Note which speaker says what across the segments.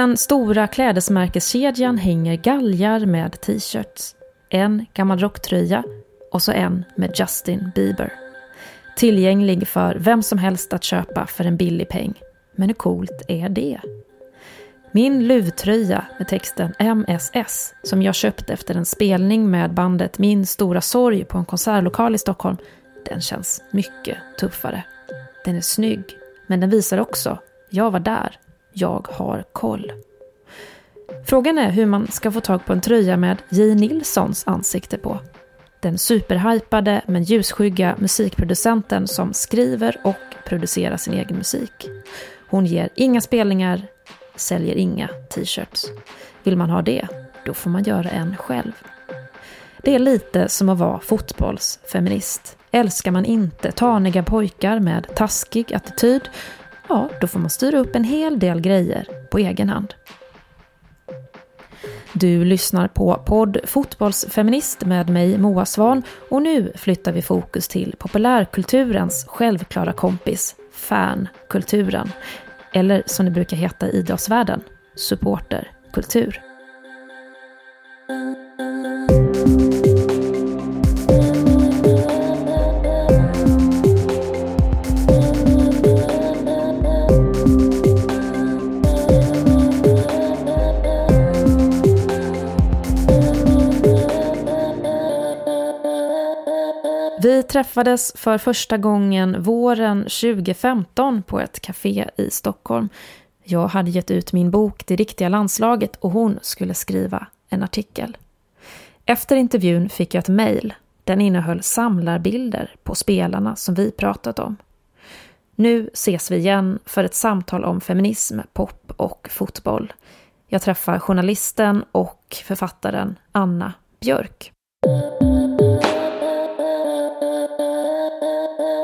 Speaker 1: Den stora klädesmärkeskedjan hänger galgar med t-shirts. En gammal rocktröja och så en med Justin Bieber. Tillgänglig för vem som helst att köpa för en billig peng. Men hur coolt är det? Min luvtröja med texten MSS som jag köpte efter en spelning med bandet Min stora sorg på en konsertlokal i Stockholm, den känns mycket tuffare. Den är snygg, men den visar också, jag var där, jag har koll. Frågan är hur man ska få tag på en tröja med J. Nilssons ansikte på. Den superhypade men ljusskygga musikproducenten som skriver och producerar sin egen musik. Hon ger inga spelningar, säljer inga t-shirts. Vill man ha det, då får man göra en själv. Det är lite som att vara fotbollsfeminist. Älskar man inte taniga pojkar med taskig attityd, ja, då får man styra upp en hel del grejer på egen hand. Du lyssnar på podd Fotbollsfeminist med mig Moa Svan och nu flyttar vi fokus till populärkulturens självklara kompis, fankulturen. Eller som det brukar heta i idrottsvärlden, supporterkultur. Vi träffades för första gången våren 2015 på ett café i Stockholm. Jag hade gett ut min bok Det riktiga landslaget och hon skulle skriva en artikel. Efter intervjun fick jag ett mejl. Den innehöll samlarbilder på spelarna som vi pratat om. Nu ses vi igen för ett samtal om feminism, pop och fotboll. Jag träffar journalisten och författaren Anna Björk.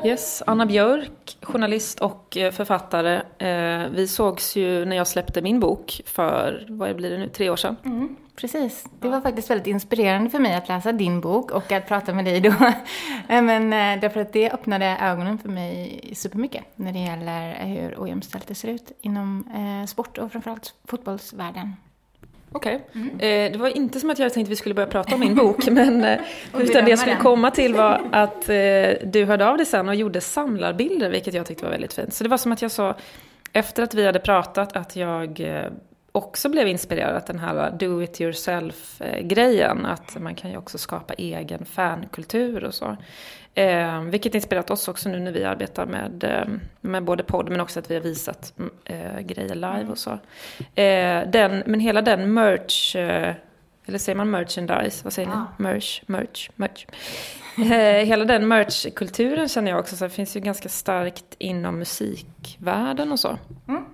Speaker 1: Yes, Anna Björk, journalist och eh, författare. Eh, vi sågs ju när jag släppte min bok för, vad blir det nu, tre år sedan.
Speaker 2: Mm, precis. Det var faktiskt väldigt inspirerande för mig att läsa din bok och att prata med dig då. Eh, men därför att det öppnade ögonen för mig supermycket när det gäller hur ojämställt det ser ut inom sport och framförallt fotbollsvärlden.
Speaker 1: Okej. Okay. Mm. Eh, det var inte som att jag tänkte att vi skulle börja prata om min bok, men eh, utan det jag skulle komma till var att eh, du hörde av dig sen och gjorde samlarbilder, vilket jag tyckte var väldigt fint. Så det var som att jag sa, efter att vi hade pratat, att jag eh, också blev inspirerad, den här do it yourself-grejen, att man kan ju också skapa egen fankultur och så. Eh, vilket inspirerat oss också nu när vi arbetar med, eh, med både podd men också att vi har visat eh, grejer live och så. Eh, den, men hela den merch, eh, eller säger man merchandise? Vad säger ja. ni? Merch, merch, merch. Eh, hela den merchkulturen känner jag också, så det finns ju ganska starkt inom musikvärlden och så. Mm.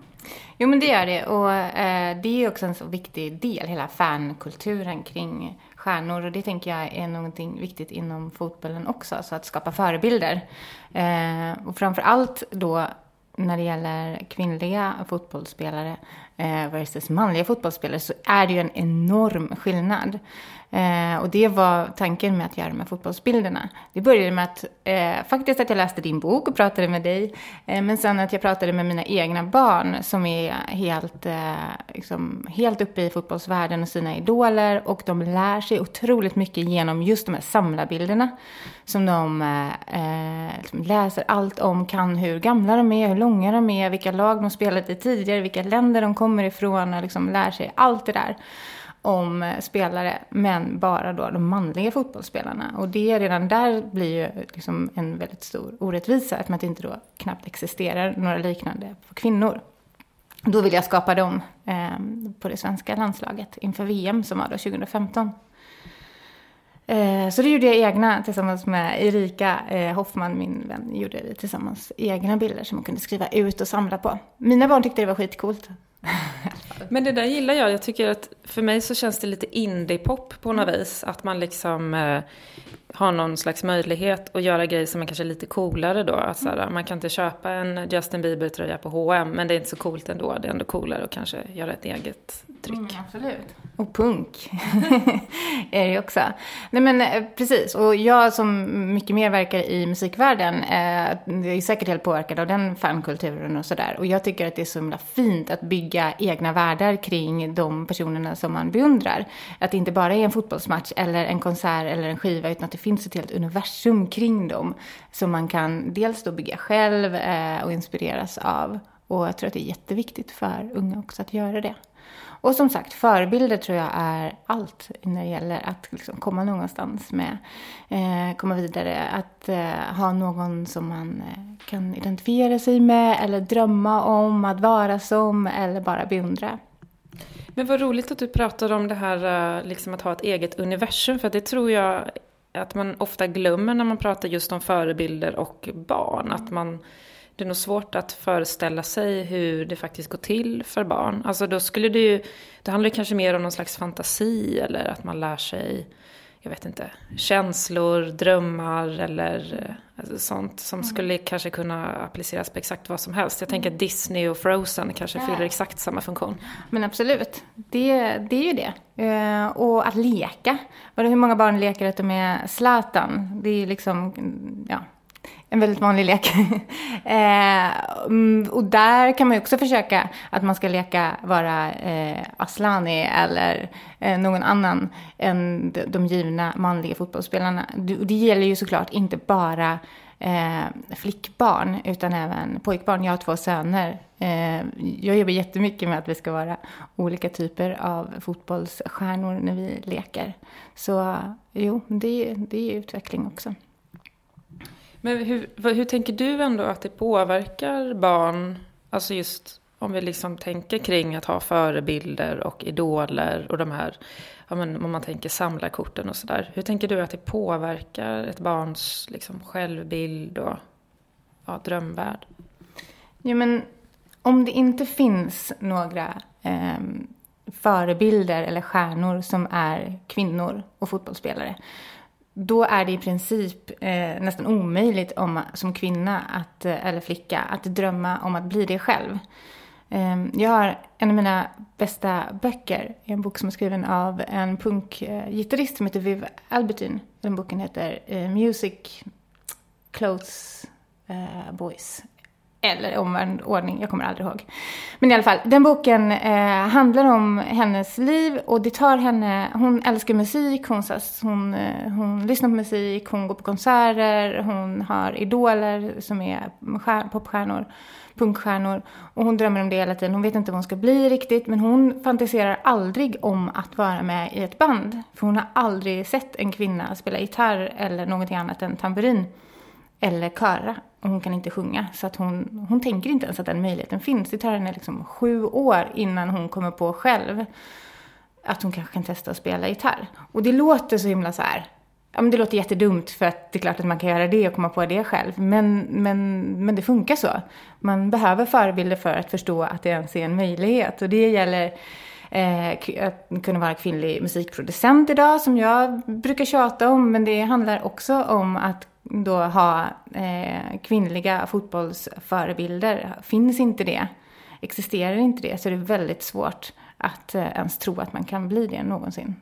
Speaker 2: Jo men det gör det och eh, det är också en så viktig del, hela fankulturen kring stjärnor och det tänker jag är någonting viktigt inom fotbollen också, alltså att skapa förebilder. Eh, och framför allt då när det gäller kvinnliga fotbollsspelare eh, versus manliga fotbollsspelare så är det ju en enorm skillnad. Eh, och det var tanken med att göra de här fotbollsbilderna. Det började med att eh, faktiskt att jag läste din bok och pratade med dig. Eh, men sen att jag pratade med mina egna barn som är helt, eh, liksom, helt uppe i fotbollsvärlden och sina idoler. Och de lär sig otroligt mycket genom just de här samlarbilderna. Som de eh, eh liksom läser allt om, kan hur gamla de är, hur långa de är, vilka lag de spelat i tidigare, vilka länder de kommer ifrån och liksom lär sig allt det där om eh, spelare, men bara då de manliga fotbollsspelarna. Och det redan där blir ju liksom en väldigt stor orättvisa, eftersom att det inte då knappt existerar några liknande för kvinnor. Då vill jag skapa dem eh, på det svenska landslaget inför VM som var då 2015. Eh, så det gjorde jag egna tillsammans med Erika eh, Hoffman, min vän, gjorde det tillsammans egna bilder som hon kunde skriva ut och samla på. Mina barn tyckte det var skitcoolt.
Speaker 1: Men det där gillar jag. Jag tycker att för mig så känns det lite indie-pop på något vis. Att man liksom eh, har någon slags möjlighet att göra grejer som är kanske lite coolare då. Att, såhär, man kan inte köpa en Justin Bieber-tröja på H&M men det är inte så coolt ändå. Det är ändå coolare att kanske göra ett eget uttryck. Mm,
Speaker 2: absolut. Och punk är det också. Nej men eh, precis, och jag som mycket mer verkar i musikvärlden eh, är säkert helt påverkad av den fankulturen och sådär. Och jag tycker att det är så himla fint att bygga egna världar kring de personerna som man beundrar. Att det inte bara är en fotbollsmatch eller en konsert eller en skiva utan att det finns ett helt universum kring dem. Som man kan dels då bygga själv eh, och inspireras av. Och jag tror att det är jätteviktigt för unga också att göra det. Och som sagt, förebilder tror jag är allt när det gäller att liksom komma någonstans med, eh, komma vidare. Att eh, ha någon som man eh, kan identifiera sig med eller drömma om att vara som eller bara beundra.
Speaker 1: Men vad roligt att du pratar om det här eh, liksom att ha ett eget universum, för det tror jag att man ofta glömmer när man pratar just om förebilder och barn. Att man det är nog svårt att föreställa sig hur det faktiskt går till för barn. Alltså då skulle det ju, det handlar ju kanske mer om någon slags fantasi eller att man lär sig, jag vet inte, känslor, drömmar eller alltså sånt som mm. skulle kanske kunna appliceras på exakt vad som helst. Jag tänker att Disney och Frozen kanske ja. fyller exakt samma funktion.
Speaker 2: Men absolut, det, det är ju det. Uh, och att leka. Hur många barn leker att de är Zlatan? Det är ju liksom, ja, en väldigt vanlig lek. eh, mm, och där kan man ju också försöka att man ska leka vara eh, Aslani eller eh, någon annan än de givna manliga fotbollsspelarna. Det gäller ju såklart inte bara eh, flickbarn utan även pojkbarn. Jag har två söner. Eh, jag jobbar jättemycket med att vi ska vara olika typer av fotbollsstjärnor när vi leker. Så jo, det, det är utveckling också.
Speaker 1: Men hur, hur tänker du ändå att det påverkar barn? Alltså just om vi liksom tänker kring att ha förebilder och idoler och de här, ja men om man tänker samlarkorten och sådär. Hur tänker du att det påverkar ett barns liksom självbild och ja, drömvärld?
Speaker 2: Ja men om det inte finns några eh, förebilder eller stjärnor som är kvinnor och fotbollsspelare då är det i princip eh, nästan omöjligt om, som kvinna att, eh, eller flicka att drömma om att bli det själv. Eh, jag har en av mina bästa böcker, en bok som är skriven av en punkgitarrist som heter Viv Albertine. Den boken heter eh, Music Clothes eh, Boys eller omvänd ordning, jag kommer aldrig ihåg. Men i alla fall, den boken eh, handlar om hennes liv och det tar henne, hon älskar musik, hon, hon, eh, hon lyssnar på musik, hon går på konserter, hon har idoler som är popstjärnor, punkstjärnor och hon drömmer om det hela tiden. Hon vet inte vad hon ska bli riktigt men hon fantiserar aldrig om att vara med i ett band. För hon har aldrig sett en kvinna spela gitarr eller någonting annat än tamburin eller köra. Och hon kan inte sjunga. Så att hon, hon tänker inte ens att den möjligheten finns. Det tar henne liksom sju år innan hon kommer på själv att hon kanske kan testa att spela gitarr. Och det låter så himla så här. Ja, men det låter jättedumt för att det är klart att man kan göra det och komma på det själv. Men, men, men det funkar så. Man behöver förebilder för att förstå att det ens är en möjlighet. Och det gäller eh, att kunna vara kvinnlig musikproducent idag som jag brukar tjata om. Men det handlar också om att då ha eh, kvinnliga fotbollsförebilder. Finns inte det, existerar inte det, så är det väldigt svårt att eh, ens tro att man kan bli det någonsin.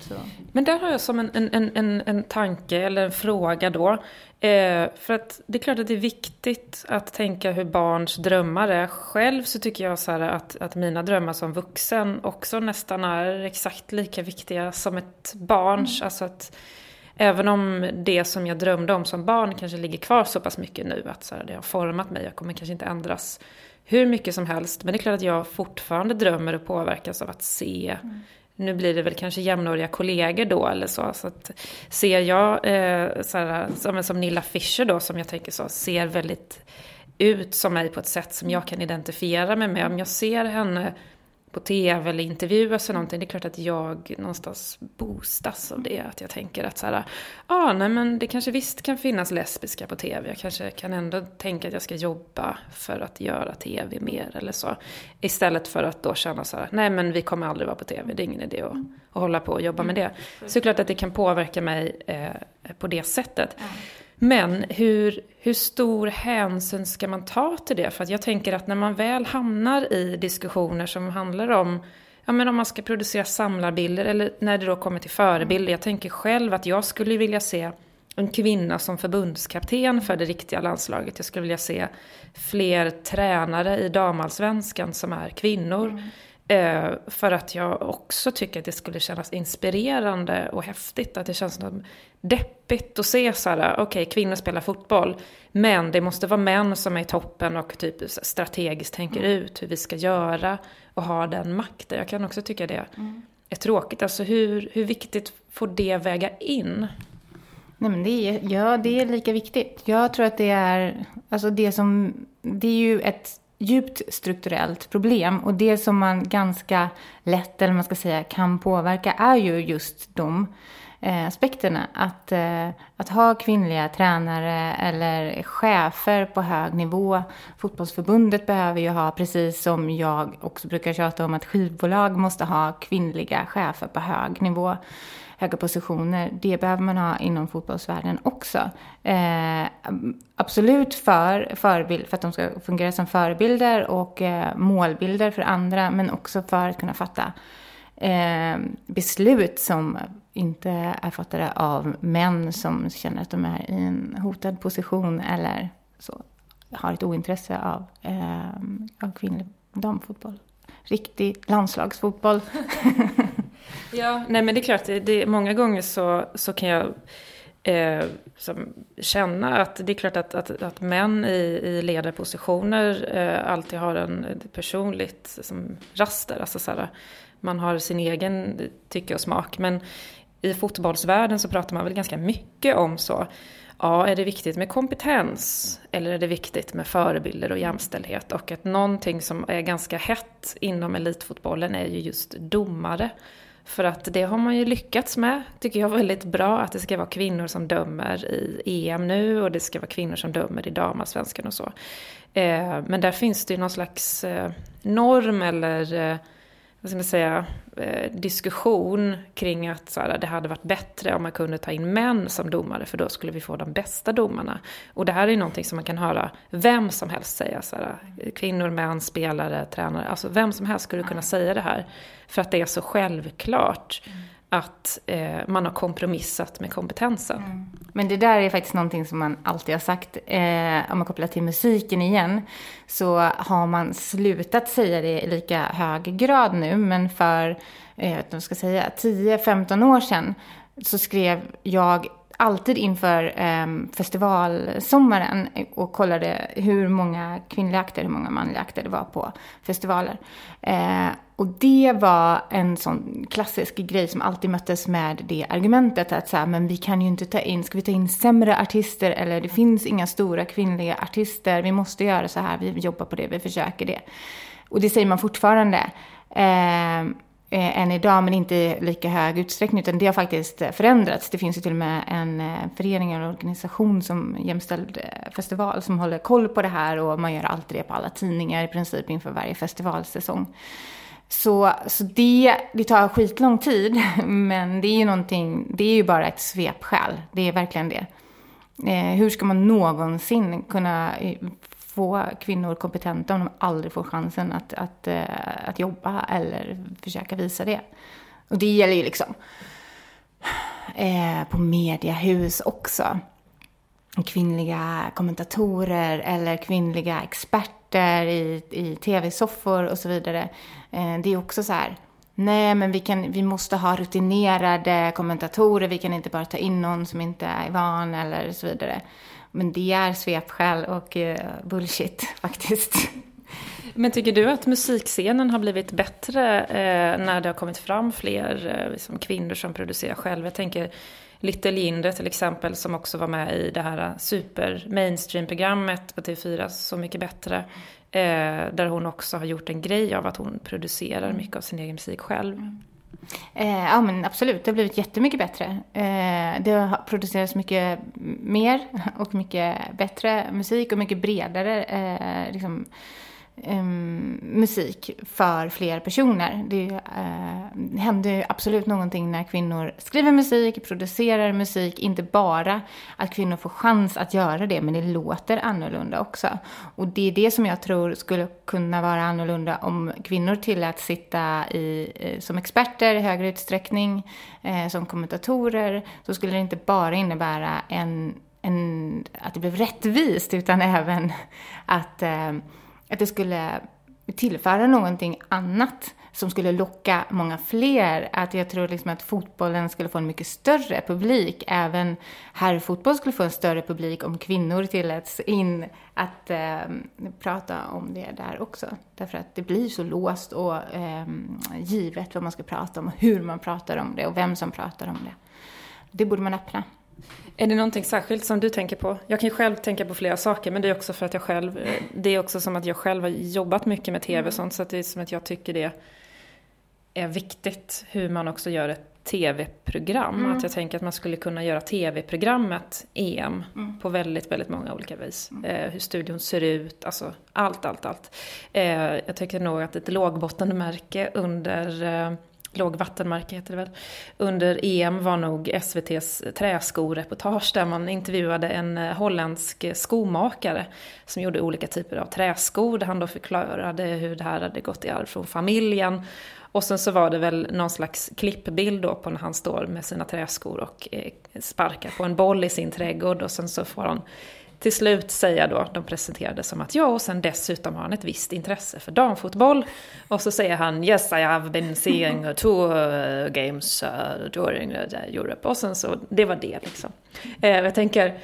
Speaker 2: Så.
Speaker 1: Men där har jag som en, en, en, en tanke eller en fråga då. Eh, för att det är klart att det är viktigt att tänka hur barns drömmar är. Själv så tycker jag så att, att mina drömmar som vuxen också nästan är exakt lika viktiga som ett barns. Mm. Alltså att Även om det som jag drömde om som barn kanske ligger kvar så pass mycket nu att så här, det har format mig. Jag kommer kanske inte ändras hur mycket som helst. Men det är klart att jag fortfarande drömmer och påverkas av att se. Mm. Nu blir det väl kanske jämnåriga kollegor då eller så. så att ser jag, eh, så här, som, som Nilla Fischer då, som jag tänker så, ser väldigt ut som mig på ett sätt som jag kan identifiera mig med. Om jag ser henne på tv eller intervjuas eller någonting, det är klart att jag någonstans boostas av det. Att jag tänker att så här, ah, nej men det kanske visst kan finnas lesbiska på tv. Jag kanske kan ändå tänka att jag ska jobba för att göra tv mer eller så. Istället för att då känna så här, nej men vi kommer aldrig vara på tv, det är ingen idé att, att hålla på och jobba med det. Så det är klart att det kan påverka mig eh, på det sättet. Men hur, hur stor hänsyn ska man ta till det? För att jag tänker att när man väl hamnar i diskussioner som handlar om ja, men om man ska producera samlarbilder eller när det då kommer till förebilder. Jag tänker själv att jag skulle vilja se en kvinna som förbundskapten för det riktiga landslaget. Jag skulle vilja se fler tränare i damallsvenskan som är kvinnor. Mm. Eh, för att jag också tycker att det skulle kännas inspirerande och häftigt. Att det känns som deppigt att se så här, okej okay, kvinnor spelar fotboll. Men det måste vara män som är i toppen och typ strategiskt tänker mm. ut hur vi ska göra och har den makten. Jag kan också tycka det mm. är tråkigt. Alltså hur, hur viktigt får det väga in?
Speaker 2: Nej, men det är, ja, det är lika viktigt. Jag tror att det är, alltså det som, det är ju ett djupt strukturellt problem. Och det som man ganska lätt, eller man ska säga, kan påverka är ju just de Eh, aspekterna. Att, eh, att ha kvinnliga tränare eller chefer på hög nivå. Fotbollsförbundet behöver ju ha, precis som jag också brukar tjata om, att skivbolag måste ha kvinnliga chefer på hög nivå höga positioner, det behöver man ha inom fotbollsvärlden också. Eh, absolut för, förebild, för att de ska fungera som förebilder och eh, målbilder för andra, men också för att kunna fatta eh, beslut som inte är fattade av män som känner att de är i en hotad position eller så, har ett ointresse av, eh, av kvinnlig damfotboll. Riktig landslagsfotboll.
Speaker 1: Ja, nej men det är klart, det, det, många gånger så, så kan jag eh, som, känna att det är klart att, att, att män i, i ledarpositioner eh, alltid har en personligt som raster. Alltså så här, man har sin egen tycke och smak. Men i fotbollsvärlden så pratar man väl ganska mycket om så. Ja, är det viktigt med kompetens eller är det viktigt med förebilder och jämställdhet? Och att någonting som är ganska hett inom elitfotbollen är ju just domare. För att det har man ju lyckats med, tycker jag väldigt bra, att det ska vara kvinnor som dömer i EM nu och det ska vara kvinnor som dömer i damallsvenskan och så. Eh, men där finns det ju någon slags eh, norm eller eh, vad ska man säga, eh, diskussion kring att så här, det hade varit bättre om man kunde ta in män som domare för då skulle vi få de bästa domarna. Och det här är någonting som man kan höra vem som helst säga. Så här, kvinnor, män, spelare, tränare. Alltså vem som helst skulle kunna säga det här. För att det är så självklart. Mm att eh, man har kompromissat med kompetensen. Mm.
Speaker 2: Men det där är faktiskt någonting som man alltid har sagt, eh, om man kopplar till musiken igen, så har man slutat säga det i lika hög grad nu, men för, eh, jag ska säga, 10-15 år sedan så skrev jag alltid inför eh, festivalsommaren och kollade hur många kvinnliga akter, hur många manliga akter det var på festivaler. Eh, och det var en sån klassisk grej som alltid möttes med det argumentet att så här, men vi kan ju inte ta in, ska vi ta in sämre artister eller det finns inga stora kvinnliga artister, vi måste göra så här, vi jobbar på det, vi försöker det. Och det säger man fortfarande. Eh, eh än idag, men inte i lika hög utsträckning, utan det har faktiskt förändrats. Det finns ju till och med en eh, förening eller organisation som Jämställd eh, festival som håller koll på det här och man gör alltid det på alla tidningar i princip inför varje festivalsäsong. Så, så det, det tar skitlång tid, men det är ju någonting, det är ju bara ett svepskäl. Det är verkligen det. Eh, hur ska man någonsin kunna eh, få kvinnor kompetenta om de aldrig får chansen att, att, eh, att jobba eller försöka visa det. Och det gäller ju liksom eh, på mediehus också. Kvinnliga kommentatorer eller kvinnliga experter i, i tv-soffor och så vidare. Eh, det är också så här, nej men vi, kan, vi måste ha rutinerade kommentatorer, vi kan inte bara ta in någon som inte är van eller så vidare. Men det är svepskäl och eh, bullshit faktiskt.
Speaker 1: Men tycker du att musikscenen har blivit bättre eh, när det har kommit fram fler eh, liksom kvinnor som producerar själva? Jag tänker Little Jinder till exempel som också var med i det här super mainstream-programmet på TV4 Så mycket bättre. Eh, där hon också har gjort en grej av att hon producerar mycket av sin egen musik själv. Mm.
Speaker 2: Eh, ja men absolut, det har blivit jättemycket bättre. Eh, det har producerats mycket mer och mycket bättre musik och mycket bredare eh, liksom, um, musik för fler personer. Det uh, händer absolut någonting när kvinnor skriver musik, producerar musik, inte bara att kvinnor får chans att göra det, men det låter annorlunda också. Och det är det som jag tror skulle kunna vara annorlunda om kvinnor tilläts sitta i, uh, som experter i högre utsträckning, uh, som kommentatorer, så skulle det inte bara innebära en en, att det blev rättvist utan även att att det skulle tillföra någonting annat som skulle locka många fler. Att jag tror liksom att fotbollen skulle få en mycket större publik. Även herrfotboll skulle få en större publik om kvinnor tilläts in att eh, prata om det där också. Därför att det blir så låst och eh, givet vad man ska prata om och hur man pratar om det och vem som pratar om det. Det borde man öppna.
Speaker 1: Är det någonting särskilt som du tänker på? Jag kan ju själv tänka på flera saker, men det är också för att jag själv, det är också som att jag själv har jobbat mycket med tv och mm. sånt, så att det är som att jag tycker det är viktigt hur man också gör ett tv-program. Mm. Att jag tänker att man skulle kunna göra tv-programmet EM mm. på väldigt, väldigt många olika vis. Mm. Eh, hur studion ser ut, alltså allt, allt, allt. Eh, jag tycker nog att ett lågbottenmärke under eh, lågvattenmärke heter det väl, under EM var nog SVTs träskoreportage där man intervjuade en eh, holländsk skomakare som gjorde olika typer av träskor där han då förklarade hur det här hade gått i arv från familjen. Och sen så var det väl någon slags klippbild då på när han står med sina träskor och eh, sparkar på en boll i sin trädgård och sen så får han till slut säga då, de presenterade som att ja, och sen dessutom har han ett visst intresse för damfotboll. Och så säger han yes I have been seeing two uh, games uh, during Europe. Och sen så, det var det liksom. Eh, jag tänker,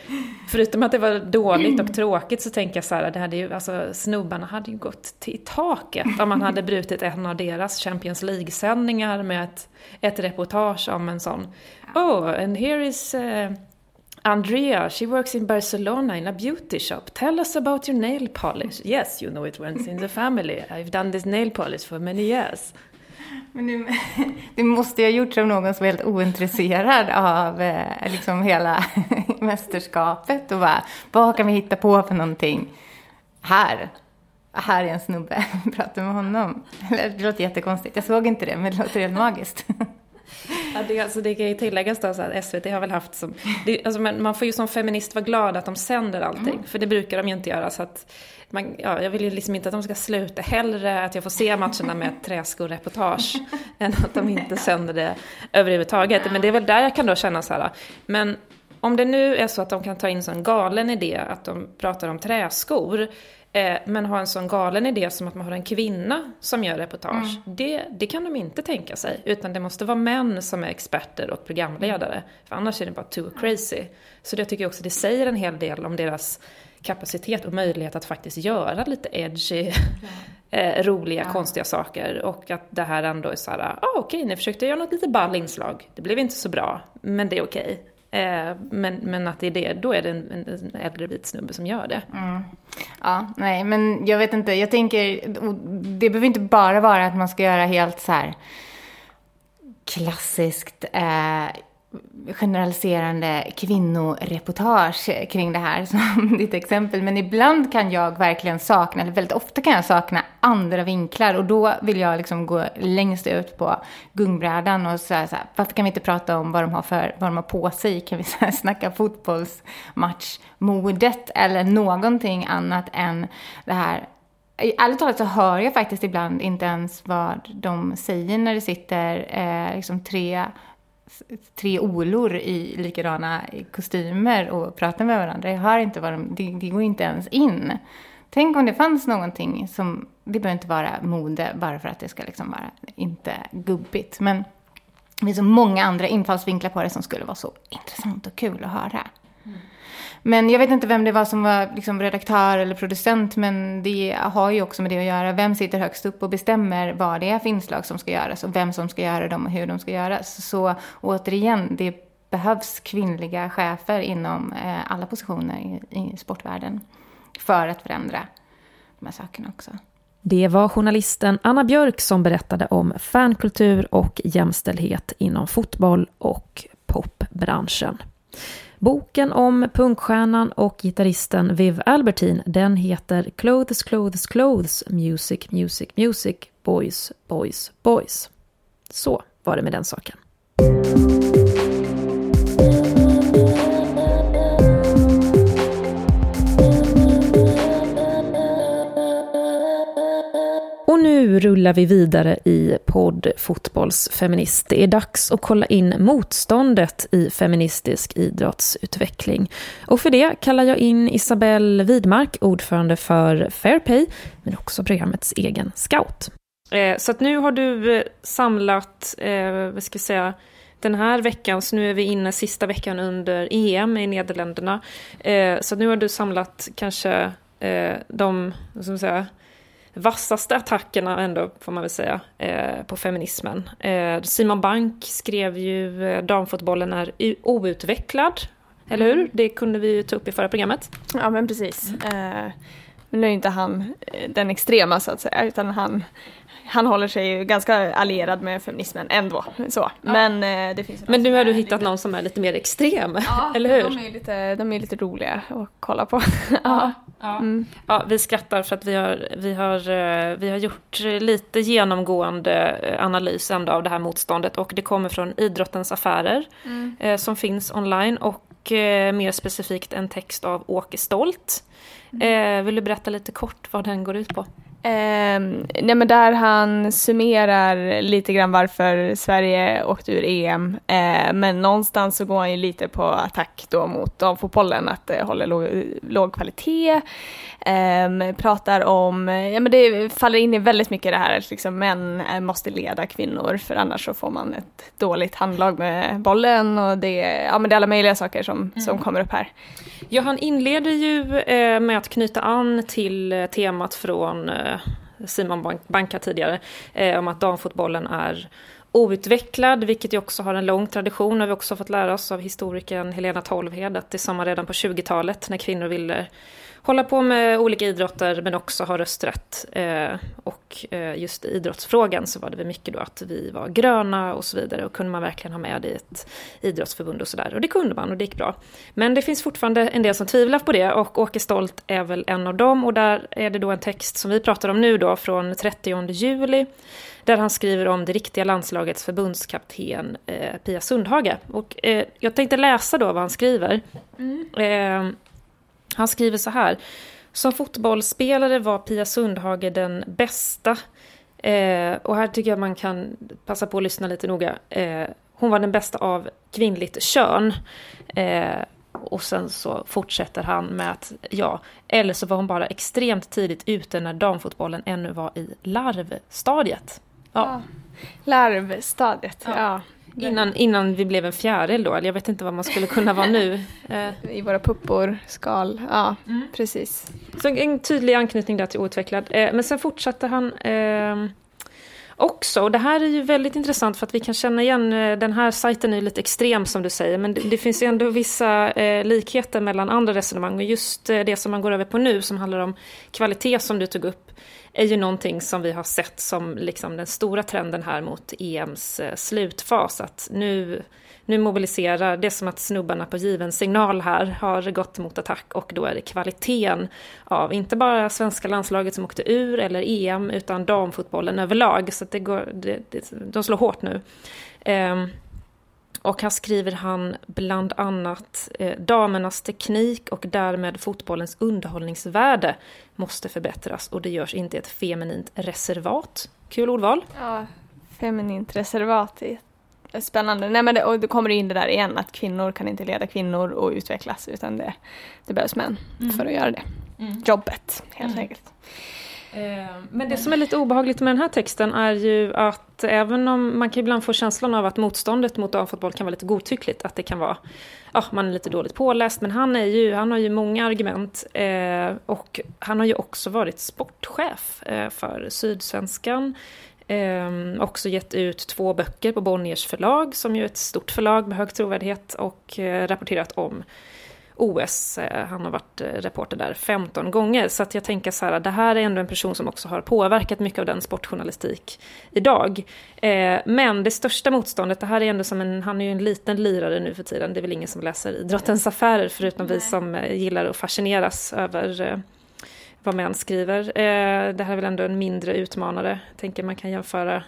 Speaker 1: förutom att det var dåligt och tråkigt så tänker jag så här, det hade ju, alltså snubbarna hade ju gått till taket om man hade brutit en av deras Champions League-sändningar med ett, ett reportage om en sån Oh, and here is uh, Andrea, she works in Barcelona in a beauty shop. Tell us about your nail polish. Yes, you know it runs in the family. I've done this nail polish for many years.
Speaker 2: Men det, det måste ju ha gjorts av någon som är helt ointresserad av eh, liksom hela mästerskapet och bara, vad kan vi hitta på för någonting? Här, här är en snubbe, prata med honom. Det låter jättekonstigt, jag såg inte det, men det låter helt magiskt.
Speaker 1: Ja, det, alltså det kan ju tilläggas då så att SVT har väl haft som... Det, alltså man får ju som feminist vara glad att de sänder allting, mm. för det brukar de ju inte göra. Så att man, ja, jag vill ju liksom inte att de ska sluta. Hellre att jag får se matcherna med ett träskoreportage än att de inte sänder det överhuvudtaget. Men det är väl där jag kan då känna så här, men om det nu är så att de kan ta in en galen idé att de pratar om träskor, Eh, men ha en sån galen idé som att man har en kvinna som gör reportage, mm. det, det kan de inte tänka sig. Utan det måste vara män som är experter och programledare. För annars är det bara too crazy. Så det tycker jag också det säger en hel del om deras kapacitet och möjlighet att faktiskt göra lite edgy, eh, roliga, ja. konstiga saker. Och att det här ändå är såhär, ah, okej, okay, ni försökte göra något lite ball inslag. Det blev inte så bra, men det är okej. Okay. Eh, men, men att det är det, då är det en, en äldre vit snubbe som gör det. Mm.
Speaker 2: Ja, nej, men jag vet inte. Jag tänker, det behöver inte bara vara att man ska göra helt så här klassiskt eh, generaliserande kvinnoreportage kring det här som ditt exempel. Men ibland kan jag verkligen sakna, eller väldigt ofta kan jag sakna andra vinklar. Och då vill jag liksom gå längst ut på gungbrädan och säga så här, varför kan vi inte prata om vad de har, för, vad de har på sig? Kan vi så här, snacka fotbollsmatchmodet eller någonting annat än det här Ärligt talat så hör jag faktiskt ibland inte ens vad de säger när det sitter eh, liksom tre tre olor i likadana kostymer och pratar med varandra. Jag hör inte vad de, det, det går inte ens in. Tänk om det fanns någonting som, det behöver inte vara mode bara för att det ska liksom vara inte gubbigt. Men det finns så många andra infallsvinklar på det som skulle vara så intressant och kul att höra. Mm. Men jag vet inte vem det var som var liksom redaktör eller producent, men det har ju också med det att göra. Vem sitter högst upp och bestämmer vad det är för inslag som ska göras och vem som ska göra dem och hur de ska göras. Så återigen, det behövs kvinnliga chefer inom eh, alla positioner i, i sportvärlden för att förändra de här sakerna också.
Speaker 1: Det var journalisten Anna Björk som berättade om fankultur och jämställdhet inom fotboll och popbranschen. Boken om punkstjärnan och gitarristen Viv Albertine, den heter Clothes, Clothes, Clothes, Music, Music, Music, Boys, Boys, Boys. Så var det med den saken. Nu rullar vi vidare i podd Fotbollsfeminist. Det är dags att kolla in motståndet i feministisk idrottsutveckling. Och för det kallar jag in Isabelle Widmark, ordförande för Fairpay, men också programmets egen scout. Eh, så att nu har du eh, samlat, eh, vad ska vi säga, den här veckan, så nu är vi inne sista veckan under EM i Nederländerna. Så nu har du samlat kanske de, vad ska man säga, vassaste attackerna ändå, får man väl säga, eh, på feminismen. Eh, Simon Bank skrev ju eh, damfotbollen är outvecklad, eller hur? Mm. Det kunde vi ju ta upp i förra programmet.
Speaker 3: Ja, men precis. Men nu är inte han den extrema så att säga, utan han han håller sig ju ganska allierad med feminismen ändå. Så. Ja. Men, eh, det finns
Speaker 1: Men nu har du hittat lite... någon som är lite mer extrem, ja, eller hur?
Speaker 3: De är, lite, de är lite roliga att kolla på.
Speaker 1: ja. Ja. Mm. ja, vi skrattar för att vi har, vi, har, eh, vi har gjort lite genomgående eh, analys ändå av det här motståndet och det kommer från Idrottens affärer mm. eh, som finns online och eh, mer specifikt en text av Åke Stolt. Mm. Eh, vill du berätta lite kort vad den går ut på?
Speaker 3: Eh, nej men där han summerar lite grann varför Sverige åkte ur EM. Eh, men någonstans så går han ju lite på attack då mot damfotbollen, att det håller låg, låg kvalitet. Eh, pratar om, ja men det faller in i väldigt mycket det här att liksom män måste leda kvinnor för annars så får man ett dåligt handlag med bollen och det, ja men det är alla möjliga saker som, mm. som kommer upp här.
Speaker 1: Ja, han inleder ju eh, med att knyta an till eh, temat från eh, Eh, Simon Banka tidigare, eh, om att damfotbollen är outvecklad, vilket ju också har en lång tradition. har vi också fått lära oss av historikern Helena Tolvhed, att det är samma redan på 20-talet när kvinnor ville hålla på med olika idrotter men också ha rösträtt. Eh, och eh, just i idrottsfrågan så var det väl mycket då att vi var gröna och så vidare och kunde man verkligen ha med det i ett idrottsförbund och sådär. Och det kunde man och det gick bra. Men det finns fortfarande en del som tvivlar på det och Åke Stolt är väl en av dem och där är det då en text som vi pratar om nu då från 30 juli där han skriver om det riktiga landslagets förbundskapten eh, Pia Sundhage. Och eh, jag tänkte läsa då vad han skriver. Mm. Eh, han skriver så här. Som fotbollsspelare var Pia Sundhage den bästa. Eh, och här tycker jag man kan passa på att lyssna lite noga. Eh, hon var den bästa av kvinnligt kön. Eh, och sen så fortsätter han med att, ja, eller så var hon bara extremt tidigt ute när damfotbollen ännu var i larvstadiet.
Speaker 3: Ja. ja. Larvstadiet, ja. ja.
Speaker 1: Innan, innan vi blev en fjäril då, eller jag vet inte vad man skulle kunna vara nu.
Speaker 3: Eh. I våra puppor, skal, ja mm. precis.
Speaker 1: Så en tydlig anknytning där till outvecklad. Eh, men sen fortsatte han eh, också, och det här är ju väldigt intressant för att vi kan känna igen, den här sajten är lite extrem som du säger, men det, det finns ju ändå vissa eh, likheter mellan andra resonemang och just eh, det som man går över på nu som handlar om kvalitet som du tog upp är ju någonting som vi har sett som liksom den stora trenden här mot EMs eh, slutfas. Att nu, nu mobiliserar, det är som att snubbarna på given signal här har gått mot attack och då är det kvaliteten av inte bara svenska landslaget som åkte ur eller EM utan damfotbollen överlag. Så det går, det, det, de slår hårt nu. Um, och här skriver han bland annat eh, damernas teknik och därmed fotbollens underhållningsvärde måste förbättras och det görs inte ett feminint reservat. Kul ordval.
Speaker 3: Ja, feminint reservat är spännande. Nej, men det, och då kommer in det där igen att kvinnor kan inte leda kvinnor och utvecklas utan det, det behövs män mm. för att göra det. Mm. Jobbet helt mm. enkelt.
Speaker 1: Eh, men det som är lite obehagligt med den här texten är ju att även om man kan ibland få känslan av att motståndet mot damfotboll kan vara lite godtyckligt, att det kan vara, ja man är lite dåligt påläst, men han, är ju, han har ju många argument eh, och han har ju också varit sportchef eh, för Sydsvenskan, eh, också gett ut två böcker på Bonniers förlag, som ju är ett stort förlag med hög trovärdighet och eh, rapporterat om OS. Han har varit reporter där 15 gånger. Så att jag tänker så här, det här är ändå en person som också har påverkat mycket av den sportjournalistik idag. Men det största motståndet, det här är ändå som en, han är ju en liten lirare nu för tiden. Det är väl ingen som läser Idrottens Affärer förutom vi som gillar att fascineras över vad män skriver. Det här är väl ändå en mindre utmanare. Jag tänker man kan jämföra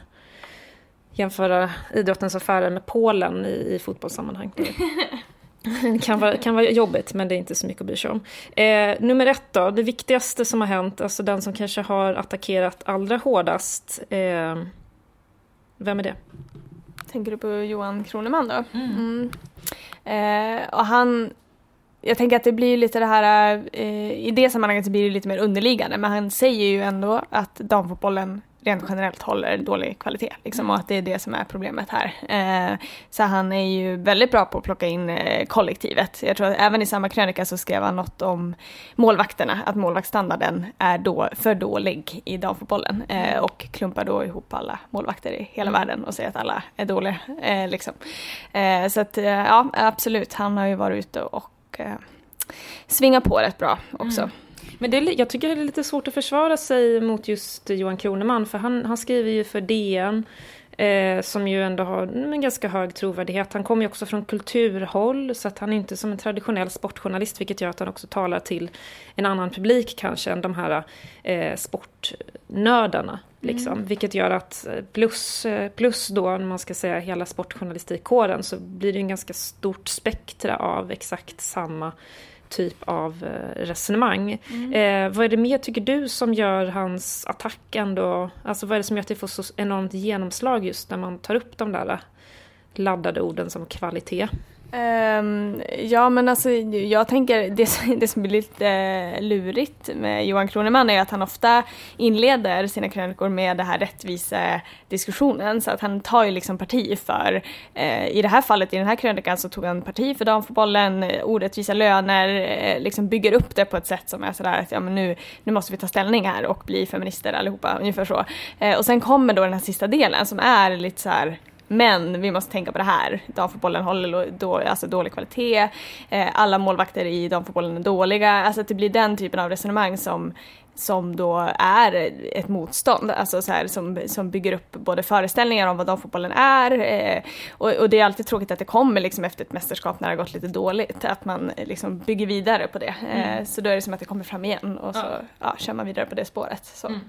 Speaker 1: jämföra idrottens affärer med Polen i, i fotbollssammanhang. Det kan vara, kan vara jobbigt, men det är inte så mycket att bry sig om. Eh, nummer ett då, det viktigaste som har hänt, alltså den som kanske har attackerat allra hårdast. Eh, vem är det?
Speaker 3: Tänker du på Johan Kroneman då? Mm. Mm. Eh, och han, jag tänker att det blir lite det här, eh, i det sammanhanget så blir det lite mer underliggande, men han säger ju ändå att damfotbollen rent generellt håller dålig kvalitet. Liksom, och att det är det som är problemet här. Eh, så han är ju väldigt bra på att plocka in eh, kollektivet. Jag tror att även i samma krönika så skrev han något om målvakterna, att målvaktsstandarden är då för dålig i damfotbollen eh, och klumpar då ihop alla målvakter i hela mm. världen och säger att alla är dåliga. Eh, liksom. Eh, så att ja, absolut, han har ju varit ute och eh, svingat på rätt bra också. Mm.
Speaker 1: Men det är, jag tycker det är lite svårt att försvara sig mot just Johan Kroneman, för han, han skriver ju för DN, eh, som ju ändå har en ganska hög trovärdighet. Han kommer ju också från kulturhåll, så att han är inte som en traditionell sportjournalist, vilket gör att han också talar till en annan publik kanske än de här eh, sportnördarna. Liksom. Mm. Vilket gör att eh, plus, eh, plus då, om man ska säga hela sportjournalistikkåren, så blir det en ganska stort spektra av exakt samma typ av eh, resonemang. Mm. Eh, vad är det mer, tycker du, som gör hans attack ändå... Alltså vad är det som gör att det får så enormt genomslag just när man tar upp de där laddade orden som kvalitet?
Speaker 3: Um, ja men alltså jag tänker det, det som blir lite eh, lurigt med Johan Kroneman är att han ofta inleder sina krönikor med den här rättvisa diskussionen så att han tar ju liksom parti för, uh, i det här fallet i den här krönikan så tog han parti för damfotbollen, eh, orättvisa löner, uh, liksom bygger upp det på ett sätt som är sådär att ja men nu, nu måste vi ta ställning här och bli feminister allihopa, ungefär så. och sen kommer då den här sista delen som är lite så här men vi måste tänka på det här. Damfotbollen håller då, alltså dålig kvalitet. Eh, alla målvakter i damfotbollen är dåliga. Alltså att det blir den typen av resonemang som som då är ett motstånd, alltså så här, som, som bygger upp både föreställningar om vad damfotbollen är eh, och, och, det är alltid tråkigt att det kommer liksom efter ett mästerskap när det har gått lite dåligt, att man liksom bygger vidare på det. Eh, mm. Så då är det som att det kommer fram igen och så ja. Ja, kör man vidare på det spåret. Mm.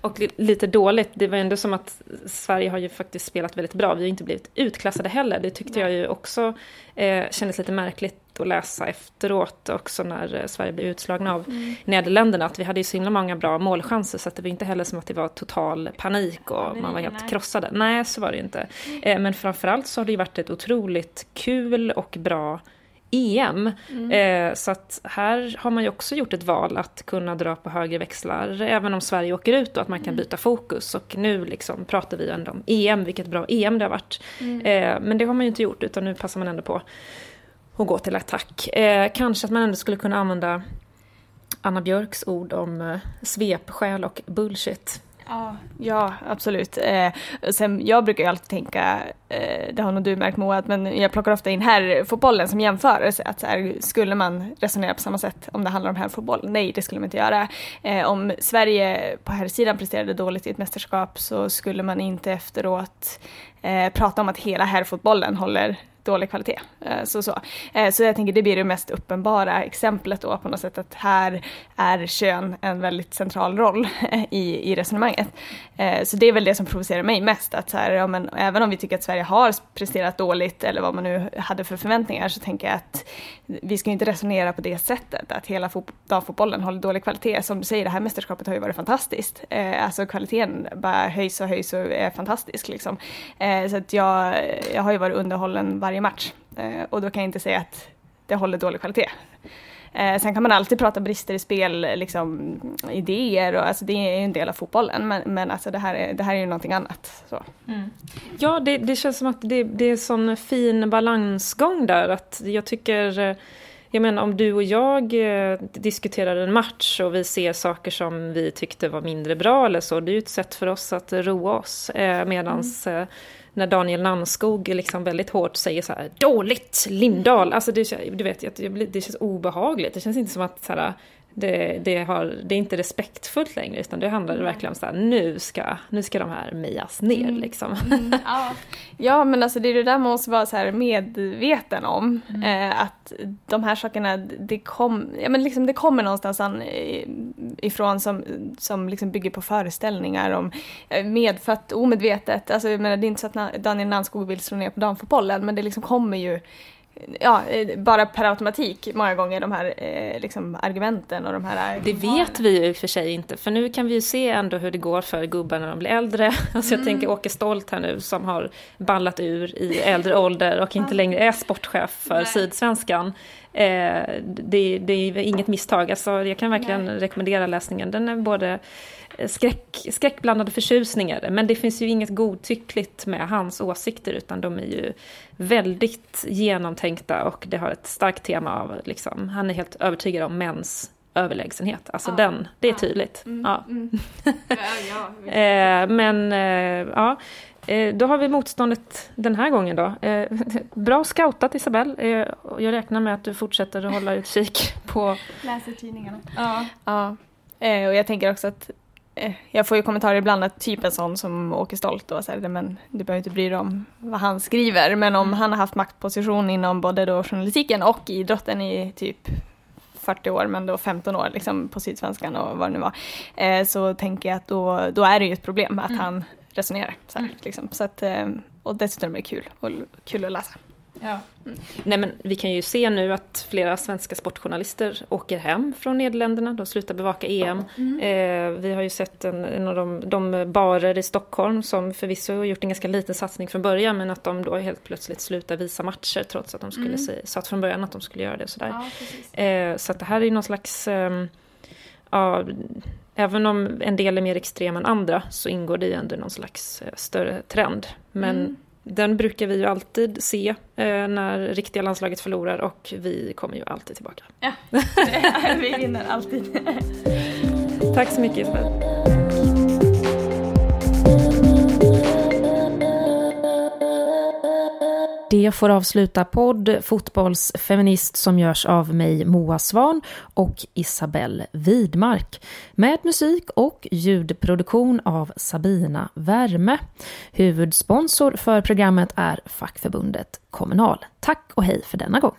Speaker 1: Och lite dåligt, det var ändå som att Sverige har ju faktiskt spelat väldigt bra, vi har inte blivit utklassade heller, det tyckte Nej. jag ju också eh, kändes lite märkligt att läsa efteråt också när eh, Sverige blev utslagna av mm. Nederländerna att vi hade ju så himla många bra målchanser så att det var inte heller som att det var total panik och ja, man var helt nej. krossade. Nej, så var det ju inte. Mm. Men framförallt så har det ju varit ett otroligt kul och bra EM. Mm. Eh, så att här har man ju också gjort ett val att kunna dra på högre växlar, även om Sverige åker ut och att man kan mm. byta fokus. Och nu liksom pratar vi ändå om EM, vilket bra EM det har varit. Mm. Eh, men det har man ju inte gjort, utan nu passar man ändå på och gå till attack. Eh, kanske att man ändå skulle kunna använda Anna Björks ord om eh, svepskäl och bullshit.
Speaker 3: Ja, ja absolut. Eh, sen, jag brukar ju alltid tänka, eh, det har nog du märkt Moa, men jag plockar ofta in herrfotbollen som jämförelse. Att så här, skulle man resonera på samma sätt om det handlar om herrfotboll? Nej, det skulle man inte göra. Eh, om Sverige på herrsidan presterade dåligt i ett mästerskap så skulle man inte efteråt eh, prata om att hela herrfotbollen håller dålig kvalitet. Eh, så, så. Eh, så jag tänker det blir det mest uppenbara exemplet då på något sätt att här är kön en väldigt central roll eh, i, i resonemanget. Så det är väl det som provocerar mig mest att så här, ja, men, även om vi tycker att Sverige har presterat dåligt eller vad man nu hade för förväntningar så tänker jag att vi ska inte resonera på det sättet att hela damfotbollen håller dålig kvalitet. Som du säger, det här mästerskapet har ju varit fantastiskt. Alltså kvaliteten bara höjs och höjs och är fantastisk liksom. Så att jag, jag har ju varit underhållen varje varje match. Eh, och då kan jag inte säga att det håller dålig kvalitet. Eh, sen kan man alltid prata brister i spel, liksom, idéer och alltså det är ju en del av fotbollen men, men alltså det, här är, det här är ju någonting annat. Så. Mm.
Speaker 1: Ja, det, det, känns som att det, det är en sån fin balansgång där att jag tycker jag menar om du och jag eh, diskuterar en match och vi ser saker som vi tyckte var mindre bra eller så, det är ju ett sätt för oss att roa oss. Eh, mm när Daniel Nannskog liksom väldigt hårt säger så här dåligt Lindahl, alltså det, du vet, det känns obehagligt. Det känns inte som att så här, det, det, har, det är inte respektfullt längre utan det handlar mm. verkligen om så här, nu ska, nu ska de här mejas ner mm. liksom. Mm.
Speaker 3: Ja. ja men alltså det är det där man måste vara så här medveten om. Mm. Eh, att de här sakerna, det, kom, ja, men liksom det kommer någonstans an, ifrån som, som liksom bygger på föreställningar om eh, medfött omedvetet. Alltså jag menar, det är inte så att Daniel Nannskog vill slå ner på damfotbollen men det liksom kommer ju ja, eh, bara per automatik många gånger de här eh, liksom, argumenten och de här...
Speaker 1: Det vet vi ju i och för sig inte, för nu kan vi ju se ändå hur det går för gubbar när de blir äldre. Alltså jag mm. tänker Åke Stolt här nu som har ballat ur i äldre ålder och inte längre är sportchef för Nej. Sydsvenskan. Eh, det, det, är inget misstag, alltså jag kan verkligen Nej. rekommendera läsningen. Den är både skräck, skräckblandade förtjusningar. Men det finns ju inget godtyckligt med hans åsikter utan de är ju väldigt genomtänkta och det har ett starkt tema av, liksom, han är helt övertygad om mäns överlägsenhet. Alltså ja, den, det är tydligt. Mm, ja. Mm. eh, men eh, ja, eh, då har vi motståndet den här gången då. Eh, bra scoutat Isabelle. Eh, jag räknar med att du fortsätter att hålla utkik på...
Speaker 3: Läser tidningarna. Ja. ja. och jag tänker också att Eh, jag får ju kommentarer ibland att typ en sån som Åke Stolt då, så här, men du behöver inte bry dig om vad han skriver, men om mm. han har haft maktposition inom både då journalistiken och idrotten i typ 40 år, men då 15 år liksom på Sydsvenskan och vad det nu var, eh, så tänker jag att då, då är det ju ett problem att mm. han resonerar. Så, här, mm. liksom. så att, eh, och dessutom är det kul, och, kul att läsa.
Speaker 1: Ja. Mm. Nej, men vi kan ju se nu att flera svenska sportjournalister åker hem från Nederländerna. De slutar bevaka EM. Mm. Eh, vi har ju sett en, en av de, de, barer i Stockholm som förvisso har gjort en ganska liten satsning från början men att de då helt plötsligt slutar visa matcher trots att de skulle mm. satt från början att de skulle göra det. Sådär. Ja, eh, så att det här är ju någon slags eh, ja, Även om en del är mer extrem än andra så ingår det ju ändå någon slags eh, större trend. Men mm. Den brukar vi ju alltid se eh, när riktiga landslaget förlorar och vi kommer ju alltid tillbaka.
Speaker 3: Ja, vi vinner alltid.
Speaker 1: Tack så mycket Isabel. Det får avsluta podd Fotbollsfeminist som görs av mig Moa Svan och Isabelle Widmark med musik och ljudproduktion av Sabina Värme. Huvudsponsor för programmet är fackförbundet Kommunal. Tack och hej för denna gång.